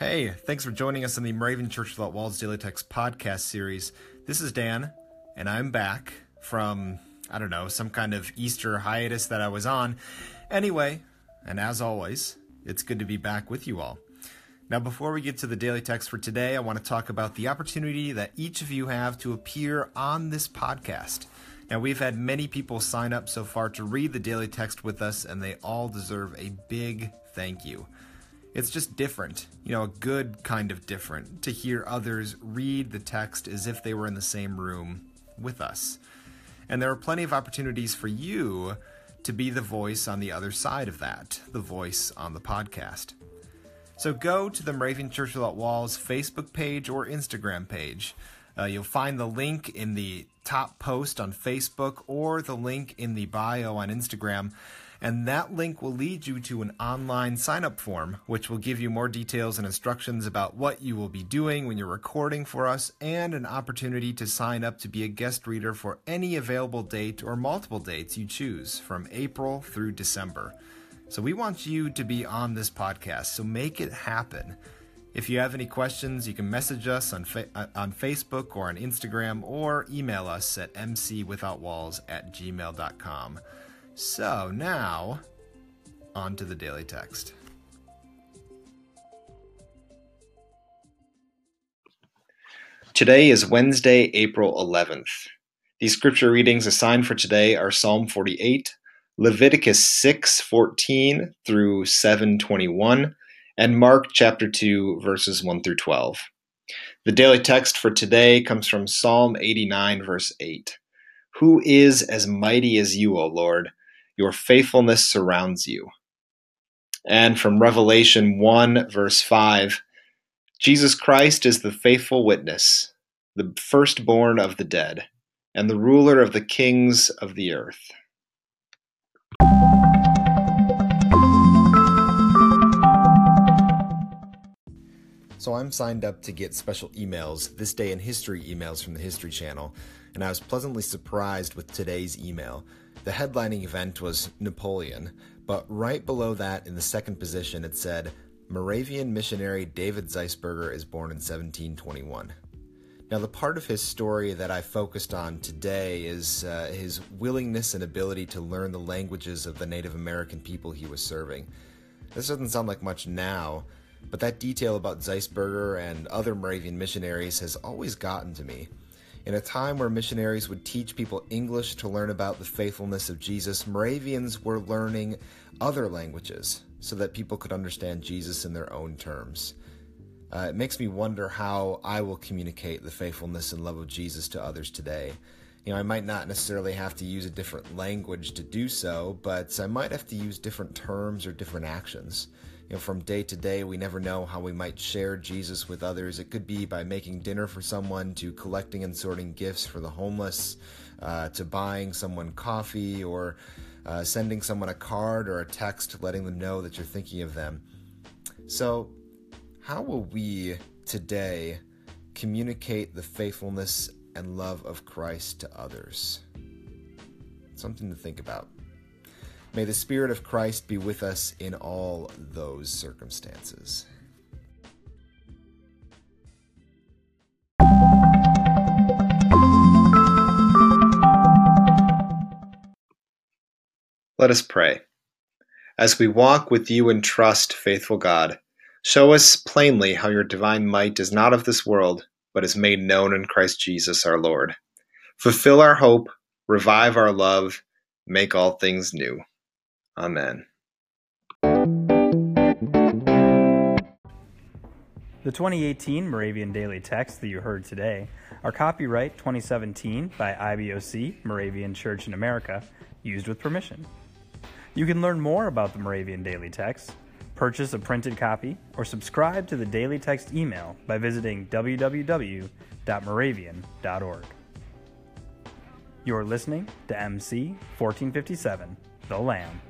Hey, thanks for joining us on the Moravian Church Without Walls Daily Text podcast series. This is Dan, and I'm back from, I don't know, some kind of Easter hiatus that I was on. Anyway, and as always, it's good to be back with you all. Now, before we get to the daily text for today, I want to talk about the opportunity that each of you have to appear on this podcast. Now, we've had many people sign up so far to read the daily text with us, and they all deserve a big thank you. It's just different, you know, a good kind of different, to hear others read the text as if they were in the same room with us. And there are plenty of opportunities for you to be the voice on the other side of that, the voice on the podcast. So go to the Moravian Church Without Walls Facebook page or Instagram page. Uh, you'll find the link in the top post on Facebook or the link in the bio on Instagram and that link will lead you to an online sign up form, which will give you more details and instructions about what you will be doing when you're recording for us, and an opportunity to sign up to be a guest reader for any available date or multiple dates you choose from April through December. So we want you to be on this podcast, so make it happen. If you have any questions, you can message us on, fa- on Facebook or on Instagram or email us at mcwithoutwalls at gmail.com. So now, on to the daily text. Today is Wednesday, April 11th. These scripture readings assigned for today are Psalm 48, Leviticus 6:14 through 7:21, and Mark chapter 2 verses 1 through 12. The daily text for today comes from Psalm 89 verse 8. Who is as mighty as you, O Lord? Your faithfulness surrounds you. And from Revelation 1, verse 5 Jesus Christ is the faithful witness, the firstborn of the dead, and the ruler of the kings of the earth. So I'm signed up to get special emails, This Day in History emails from the History Channel, and I was pleasantly surprised with today's email. The headlining event was Napoleon, but right below that, in the second position, it said Moravian missionary David Zeisberger is born in 1721. Now, the part of his story that I focused on today is uh, his willingness and ability to learn the languages of the Native American people he was serving. This doesn't sound like much now, but that detail about Zeisberger and other Moravian missionaries has always gotten to me. In a time where missionaries would teach people English to learn about the faithfulness of Jesus, Moravians were learning other languages so that people could understand Jesus in their own terms. Uh, it makes me wonder how I will communicate the faithfulness and love of Jesus to others today. You know, I might not necessarily have to use a different language to do so, but I might have to use different terms or different actions. You know, from day to day, we never know how we might share Jesus with others. It could be by making dinner for someone, to collecting and sorting gifts for the homeless, uh, to buying someone coffee, or uh, sending someone a card or a text letting them know that you're thinking of them. So, how will we today communicate the faithfulness and love of Christ to others? Something to think about. May the Spirit of Christ be with us in all those circumstances. Let us pray. As we walk with you in trust, faithful God, show us plainly how your divine might is not of this world, but is made known in Christ Jesus our Lord. Fulfill our hope, revive our love, make all things new. Amen. The 2018 Moravian Daily Text that you heard today are copyright 2017 by IBOC, Moravian Church in America, used with permission. You can learn more about the Moravian Daily Text, purchase a printed copy, or subscribe to the Daily Text email by visiting www.moravian.org. You're listening to MC 1457, The Lamb.